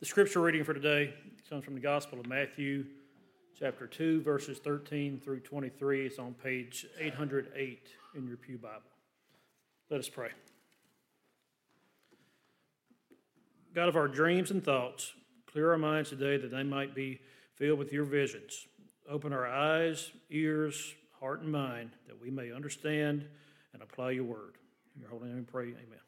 The scripture reading for today comes from the Gospel of Matthew, chapter 2, verses 13 through 23. It's on page 808 in your Pew Bible. Let us pray. God of our dreams and thoughts, clear our minds today that they might be filled with your visions. Open our eyes, ears, heart, and mind that we may understand and apply your word. In your holy name we pray, amen.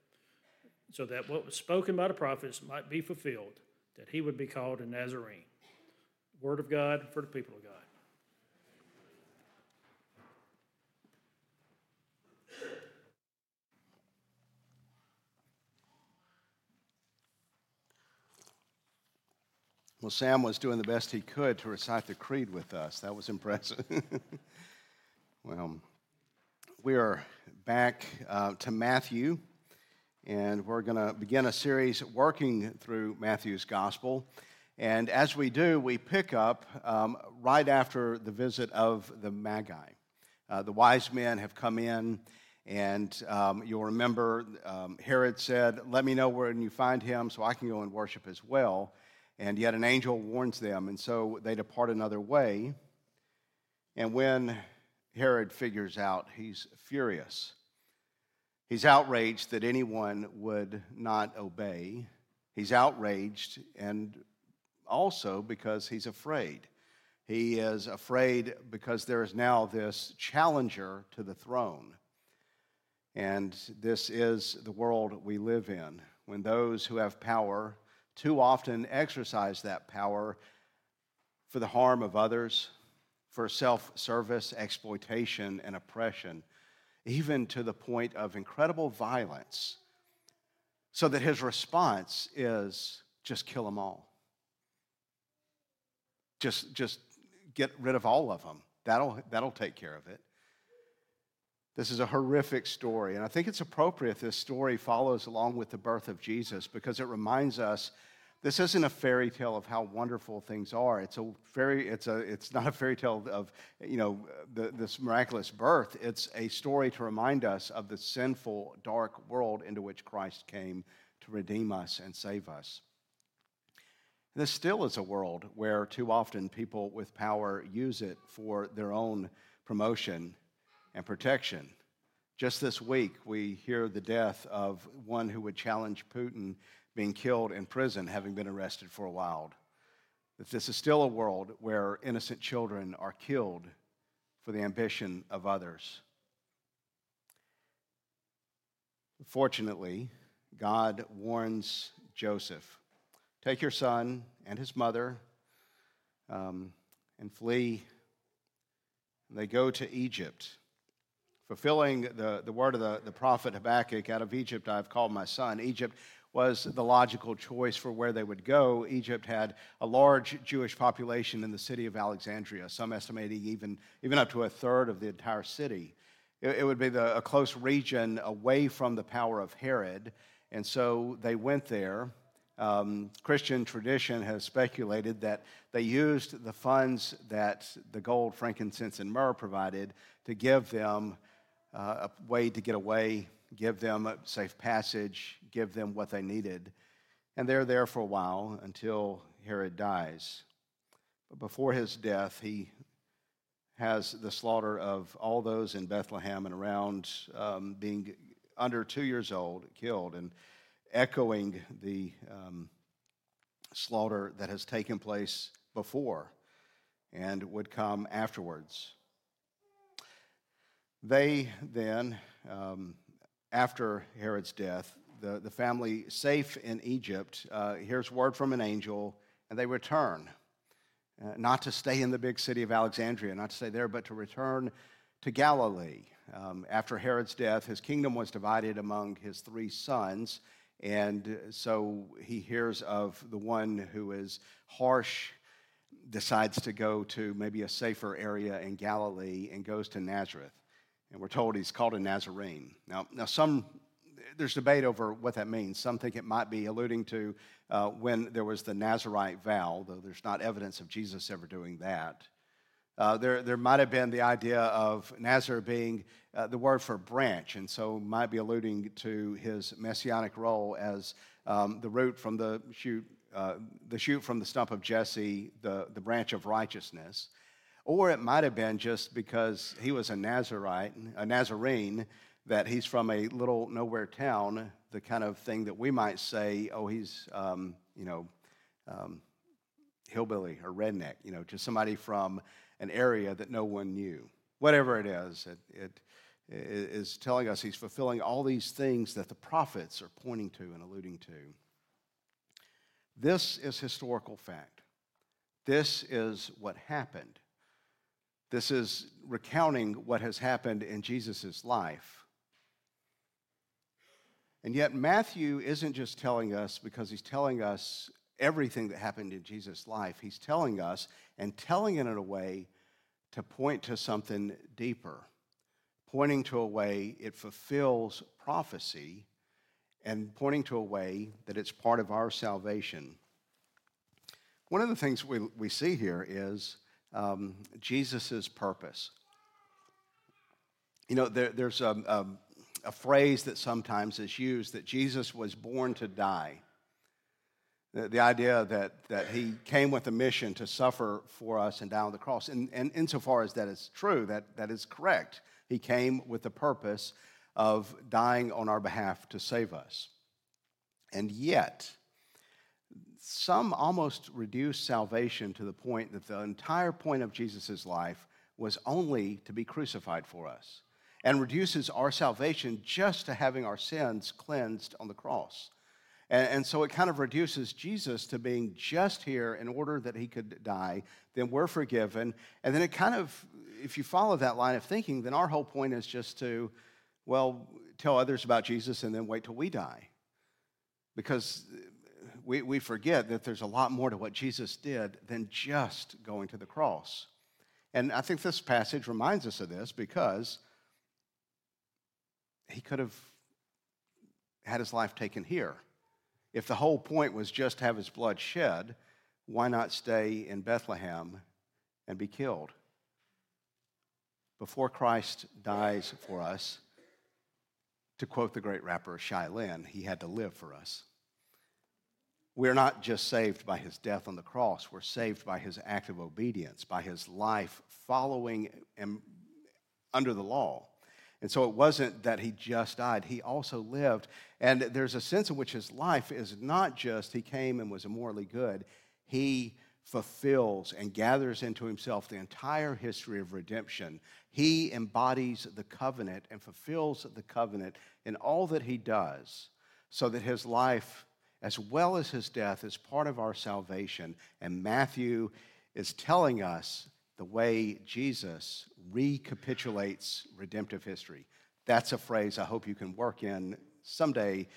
so that what was spoken by the prophets might be fulfilled, that he would be called a Nazarene. Word of God for the people of God. Well, Sam was doing the best he could to recite the creed with us. That was impressive. well, we are back uh, to Matthew and we're going to begin a series working through Matthew's gospel. And as we do, we pick up um, right after the visit of the Magi. Uh, the wise men have come in, and um, you'll remember um, Herod said, Let me know when you find him so I can go and worship as well. And yet an angel warns them, and so they depart another way. And when Herod figures out, he's furious. He's outraged that anyone would not obey. He's outraged and also because he's afraid. He is afraid because there is now this challenger to the throne. And this is the world we live in when those who have power too often exercise that power for the harm of others, for self service, exploitation, and oppression even to the point of incredible violence, so that his response is just kill them all. Just, just get rid of all of them. That'll, that'll take care of it. This is a horrific story, and I think it's appropriate this story follows along with the birth of Jesus because it reminds us this isn't a fairy tale of how wonderful things are. It's a very, it's a, it's not a fairy tale of, you know, the, this miraculous birth. It's a story to remind us of the sinful, dark world into which Christ came to redeem us and save us. This still is a world where too often people with power use it for their own promotion and protection. Just this week, we hear the death of one who would challenge Putin being killed in prison, having been arrested for a while. That this is still a world where innocent children are killed for the ambition of others. Fortunately, God warns Joseph take your son and his mother um, and flee. And They go to Egypt, fulfilling the, the word of the, the prophet Habakkuk out of Egypt, I've called my son. Egypt was the logical choice for where they would go. Egypt had a large Jewish population in the city of Alexandria, some estimating even, even up to a third of the entire city. It, it would be the, a close region away from the power of Herod, and so they went there. um, Christian tradition has speculated that they used the funds that the gold, frankincense, and myrrh provided to give them uh, a way to get away, give them a safe passage, give them what they needed. And they're there for a while until Herod dies. But before his death, he has the slaughter of all those in Bethlehem and around um, being under two years old killed. And echoing the um, slaughter that has taken place before and would come afterwards. They then, um, after Herod's death, the, the family safe in Egypt uh, hears word from an angel and they return. Uh, not to stay in the big city of Alexandria, not to stay there, but to return to Galilee. Um, after Herod's death, his kingdom was divided among his three sons, and so he hears of the one who is harsh, decides to go to maybe a safer area in Galilee and goes to Nazareth. And we're told he's called a Nazarene. Now, now some there's debate over what that means. Some think it might be alluding to uh, when there was the Nazarite vow, though there's not evidence of Jesus ever doing that. Uh, there, there might have been the idea of Nazar being uh, the word for branch, and so might be alluding to his messianic role as um, the root from the shoot, uh, the shoot from the stump of Jesse, the, the branch of righteousness. Or it might have been just because he was a Nazarite, a Nazarene, that he's from a little nowhere town, the kind of thing that we might say, oh, he's, um, you know, um, hillbilly or redneck, you know, just somebody from an area that no one knew. Whatever it is, it, it is telling us he's fulfilling all these things that the prophets are pointing to and alluding to. This is historical fact. This is what happened. This is recounting what has happened in Jesus' life. And yet, Matthew isn't just telling us because he's telling us everything that happened in Jesus' life. He's telling us and telling it in a way to point to something deeper, pointing to a way it fulfills prophecy and pointing to a way that it's part of our salvation. One of the things we, we see here is um, Jesus' purpose. You know, there, there's a, a, a phrase that sometimes is used that Jesus was born to die. The, the, idea that, that he came with a mission to suffer for us and die on the cross. And, and insofar as that is true, that, that is correct. He came with the purpose of dying on our behalf to save us. And yet, some almost reduce salvation to the point that the entire point of Jesus' life was only to be crucified for us and reduces our salvation just to having our sins cleansed on the cross. And, and, so it kind of reduces Jesus to being just here in order that he could die. Then we're forgiven. And then it kind of, if you follow that line of thinking, then our whole point is just to, well, tell others about Jesus and then wait till we die. Because we, we forget that there's a lot more to what Jesus did than just going to the cross. And I think this passage reminds us of this because he could have had his life taken here. If the whole point was just to have his blood shed, why not stay in Bethlehem and be killed? Before Christ dies for us, to quote the great rapper Shai Linne, he had to live for us. We're not just saved by his death on the cross, we're saved by his act of obedience, by his life following and under the law. And so it wasn't that he just died, he also lived. And there's a sense in which his life is not just he came and was immorally good, he fulfills and gathers into himself the entire history of redemption. He embodies the covenant and fulfills the covenant in all that he does, so that his life, as well as his death, is part of our salvation. And Matthew is telling us the way Jesus recapitulates redemptive history. That's a phrase I hope you can work in someday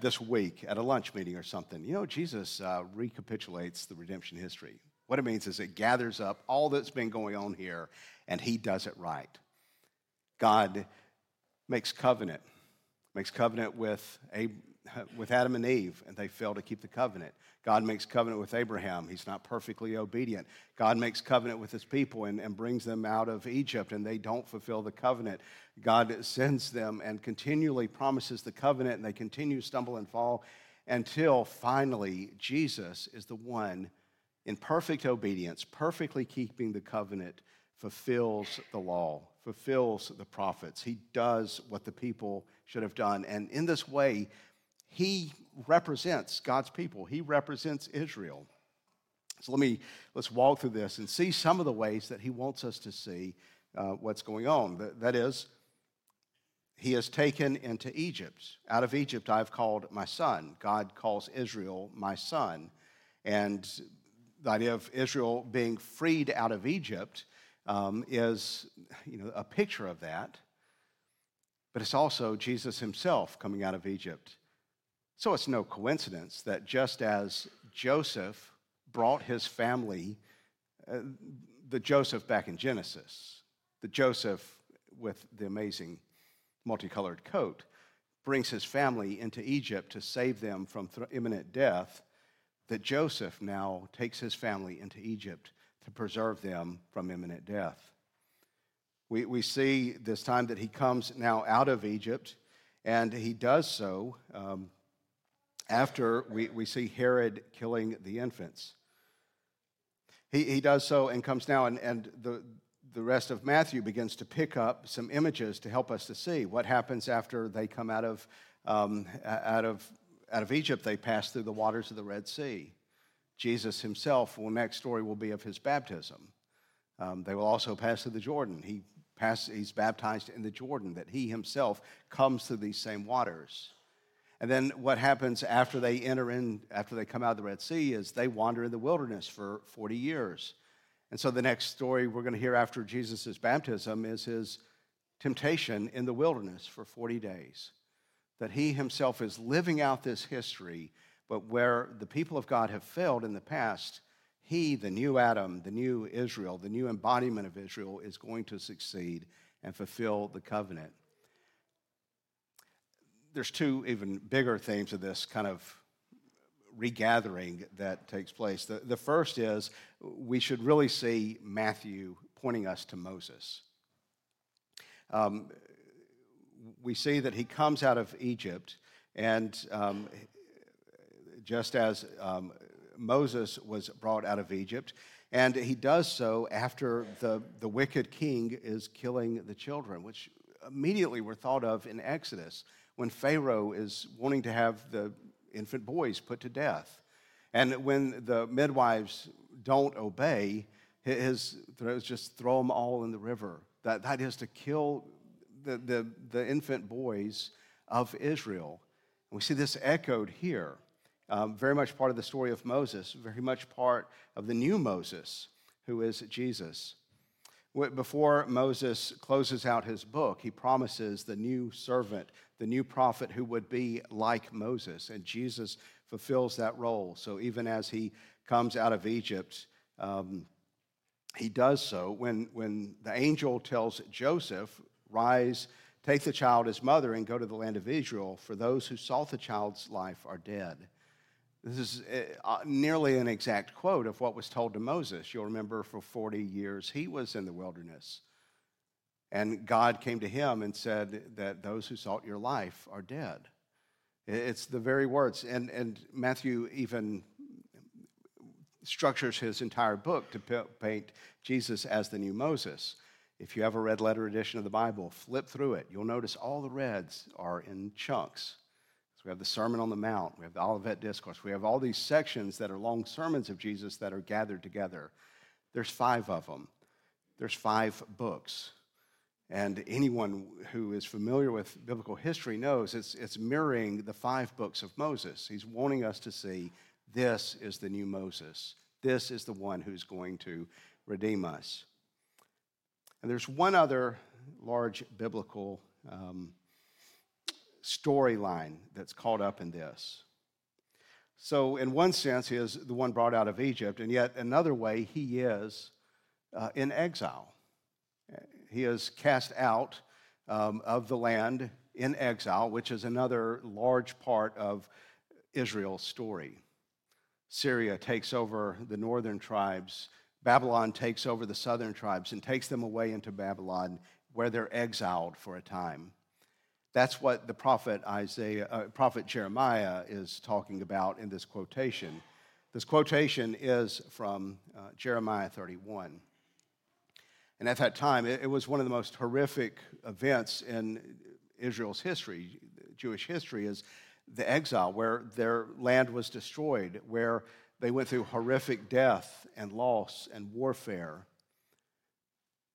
this week at a lunch meeting or something. You know, Jesus uh, recapitulates the redemption history. What it means is it gathers up all that's been going on here and he does it right. God makes covenant, makes covenant with with Adam and Eve, and they fail to keep the covenant. God makes covenant with Abraham. He's not perfectly obedient. God makes covenant with his people and, and brings them out of Egypt, and they don't fulfill the covenant. God sends them and continually promises the covenant, and they continue to stumble and fall until finally Jesus is the one in perfect obedience, perfectly keeping the covenant, fulfills the law, fulfills the prophets. He does what the people should have done. And in this way, he represents God's people. He represents Israel. So let me let's walk through this and see some of the ways that he wants us to see uh, what's going on. That, that is, he is taken into Egypt. Out of Egypt, I've called my son. God calls Israel my son, and the idea of Israel being freed out of Egypt um, is, you know, a picture of that. But it's also Jesus himself coming out of Egypt so it's no coincidence that just as Joseph brought his family, uh, the Joseph back in Genesis, the Joseph with the amazing multicolored coat, brings his family into Egypt to save them from th- imminent death, that Joseph now takes his family into Egypt to preserve them from imminent death. We, we see this time that he comes now out of Egypt, and he does so. Um, after we, we see Herod killing the infants. He, he does so and comes now, and, and the, the rest of Matthew begins to pick up some images to help us to see what happens after they come out of, um, out of, out of Egypt. They pass through the waters of the Red Sea. Jesus himself, well, next story will be of his baptism. Um, they will also pass through the Jordan. He pass, he's baptized in the Jordan, that he himself comes through these same waters. And then what happens after they enter in, after they come out of the Red Sea, is they wander in the wilderness for 40 years. And so the next story we're going to hear after Jesus' baptism is his temptation in the wilderness for 40 days. That he himself is living out this history, but where the people of God have failed in the past, he, the new Adam, the new Israel, the new embodiment of Israel, is going to succeed and fulfill the covenant there's two even bigger themes of this kind of regathering that takes place. The, the first is we should really see Matthew pointing us to Moses. Um, we see that he comes out of Egypt, and um, just as um, Moses was brought out of Egypt, and he does so after the, the wicked king is killing the children, which immediately were thought of in Exodus when Pharaoh is wanting to have the infant boys put to death. And when the midwives don't obey, his throws just throw them all in the river. That, that is to kill the, the, the infant boys of Israel. And we see this echoed here. Um, very much part of the story of Moses, very much part of the new Moses, who is Jesus. Before Moses closes out his book, he promises the new servant, the new prophet who would be like Moses, and Jesus fulfills that role. So even as he comes out of Egypt, um, he does so when, when the angel tells Joseph, Rise, take the child, his mother, and go to the land of Israel, for those who sought the child's life are dead. This is uh, nearly an exact quote of what was told to Moses. You'll remember for 40 years he was in the wilderness. And God came to him and said that those who sought your life are dead. It's the very words. And, and Matthew even structures his entire book to paint Jesus as the new Moses. If you have a red letter edition of the Bible, flip through it. You'll notice all the reds are in chunks. So we have the Sermon on the Mount, we have the Olivet Discourse, we have all these sections that are long sermons of Jesus that are gathered together. There's five of them, there's five books. And anyone who is familiar with biblical history knows it's, it's mirroring the five books of Moses. He's wanting us to see this is the new Moses. This is the one who's going to redeem us. And there's one other large biblical um, storyline that's caught up in this. So, in one sense, he is the one brought out of Egypt, and yet another way, he is uh, in exile. He is cast out um, of the land in exile, which is another large part of Israel's story. Syria takes over the northern tribes, Babylon takes over the southern tribes and takes them away into Babylon, where they're exiled for a time. That's what the prophet Isaiah, uh, prophet Jeremiah is talking about in this quotation. This quotation is from uh, Jeremiah 31. And at that time, it, it, was one of the most horrific events in Israel's history, Jewish history, is the exile, where their land was destroyed, where they went through horrific death and loss and warfare.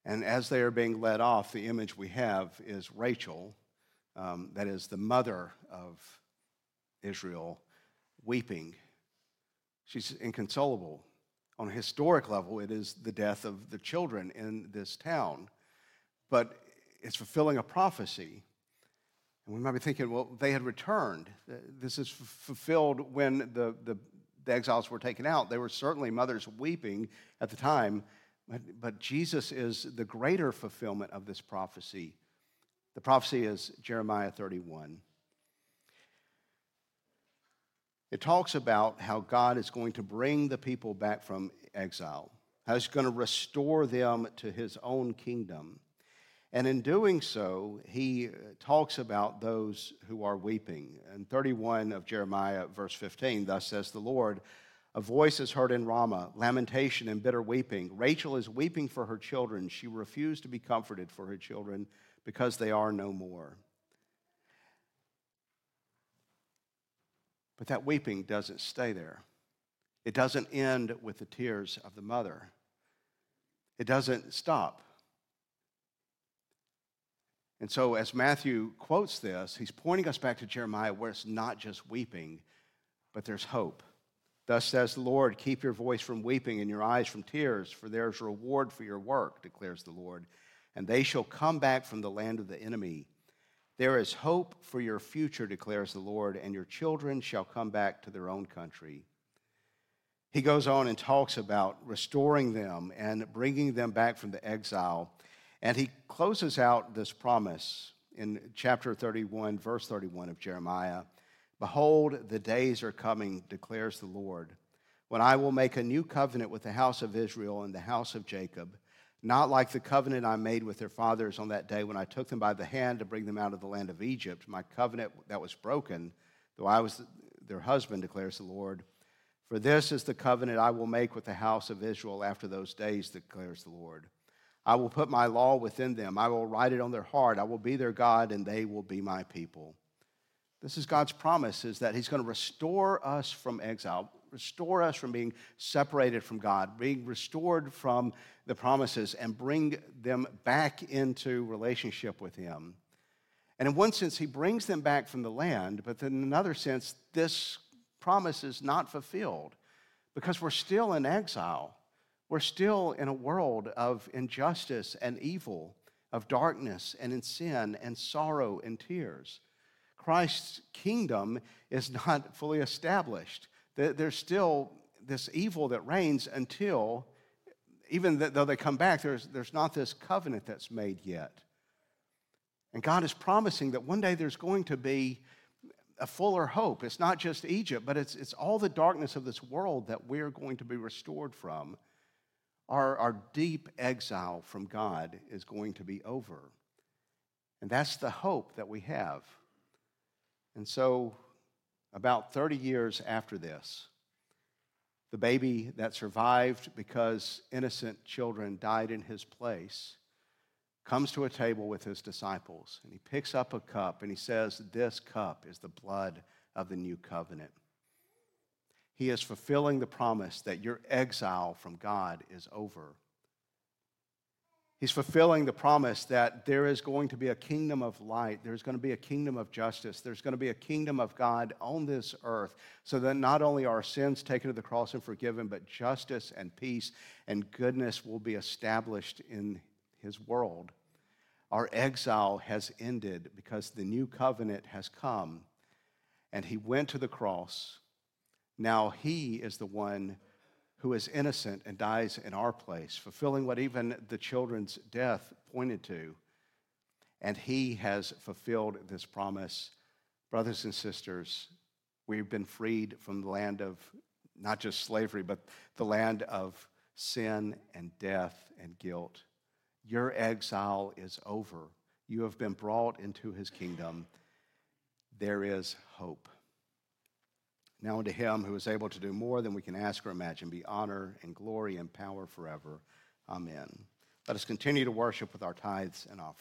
And as they are being led off, the image we have is Rachel, um, that is the mother of Israel, weeping. She's inconsolable. On a historic level, it is the death of the children in this town. But it's fulfilling a prophecy. And we might be thinking, well, they had returned. This is fulfilled when the, the, the, exiles were taken out. There were certainly mothers weeping at the time, but, but Jesus is the greater fulfillment of this prophecy the prophecy is Jeremiah 31. It talks about how God is going to bring the people back from exile, how he's going to restore them to his own kingdom. And in doing so, he uh, talks about those who are weeping. In 31 of Jeremiah, verse 15, thus says the Lord, a voice is heard in Ramah, lamentation and bitter weeping. Rachel is weeping for her children. She refused to be comforted for her children because they are no more. But that weeping doesn't stay there. It doesn't end with the tears of the mother. It doesn't stop. And so, as Matthew quotes this, he's pointing us back to Jeremiah where it's not just weeping, but there's hope. Thus says the Lord, keep your voice from weeping and your eyes from tears, for there's reward for your work, declares the Lord and they shall come back from the land of the enemy. There is hope for your future, declares the Lord, and your children shall come back to their own country. He goes on and talks about restoring them and bringing them back from the exile. And he closes out this promise in chapter 31, verse 31 of Jeremiah Behold, the days are coming, declares the Lord, when I will make a new covenant with the house of Israel and the house of Jacob not like the covenant I made with their fathers on that day when I took them by the hand to bring them out of the land of Egypt, my covenant that was broken, though I was their husband, declares the Lord. For this is the covenant I will make with the house of Israel after those days, declares the Lord. I will put my law within them. I will write it on their heart. I will be their God, and they will be my people. This is God's promise is that he's going to restore us from exile restore us from being separated from God, being restored from the promises, and bring them back into relationship with Him. And in one sense, He brings them back from the land, but in another sense, this promise is not fulfilled because we're still in exile. We're still in a world of injustice and evil, of darkness and in sin and sorrow and tears. Christ's kingdom is not fully established there's still this evil that reigns until, even though they come back, there's, there's not this covenant that's made yet. And God is promising that one day there's going to be a fuller hope. It's not just Egypt, but it's, it's all the darkness of this world that we're going to be restored from. Our, our deep exile from God is going to be over. And that's the hope that we have. And so about 30 years after this, the baby that survived because innocent children died in his place comes to a table with his disciples and he picks up a cup and he says, This cup is the blood of the new covenant. He is fulfilling the promise that your exile from God is over. He's fulfilling the promise that there is going to be a kingdom of light. There's going to be a kingdom of justice. There's going to be a kingdom of God on this earth so that not only are sins taken to the cross and forgiven, but justice and peace and goodness will be established in his world. Our exile has ended because the new covenant has come and he went to the cross. Now he is the one who is innocent and dies in our place, fulfilling what even the children's death pointed to. and He has fulfilled this promise. Brothers and sisters, we've been freed from the land of not just slavery, but the land of sin and death and guilt. Your exile is over. You have been brought into His kingdom. There is hope. Now unto him who is able to do more than we can ask or imagine be honor and glory and power forever. Amen. Let us continue to worship with our tithes and offerings.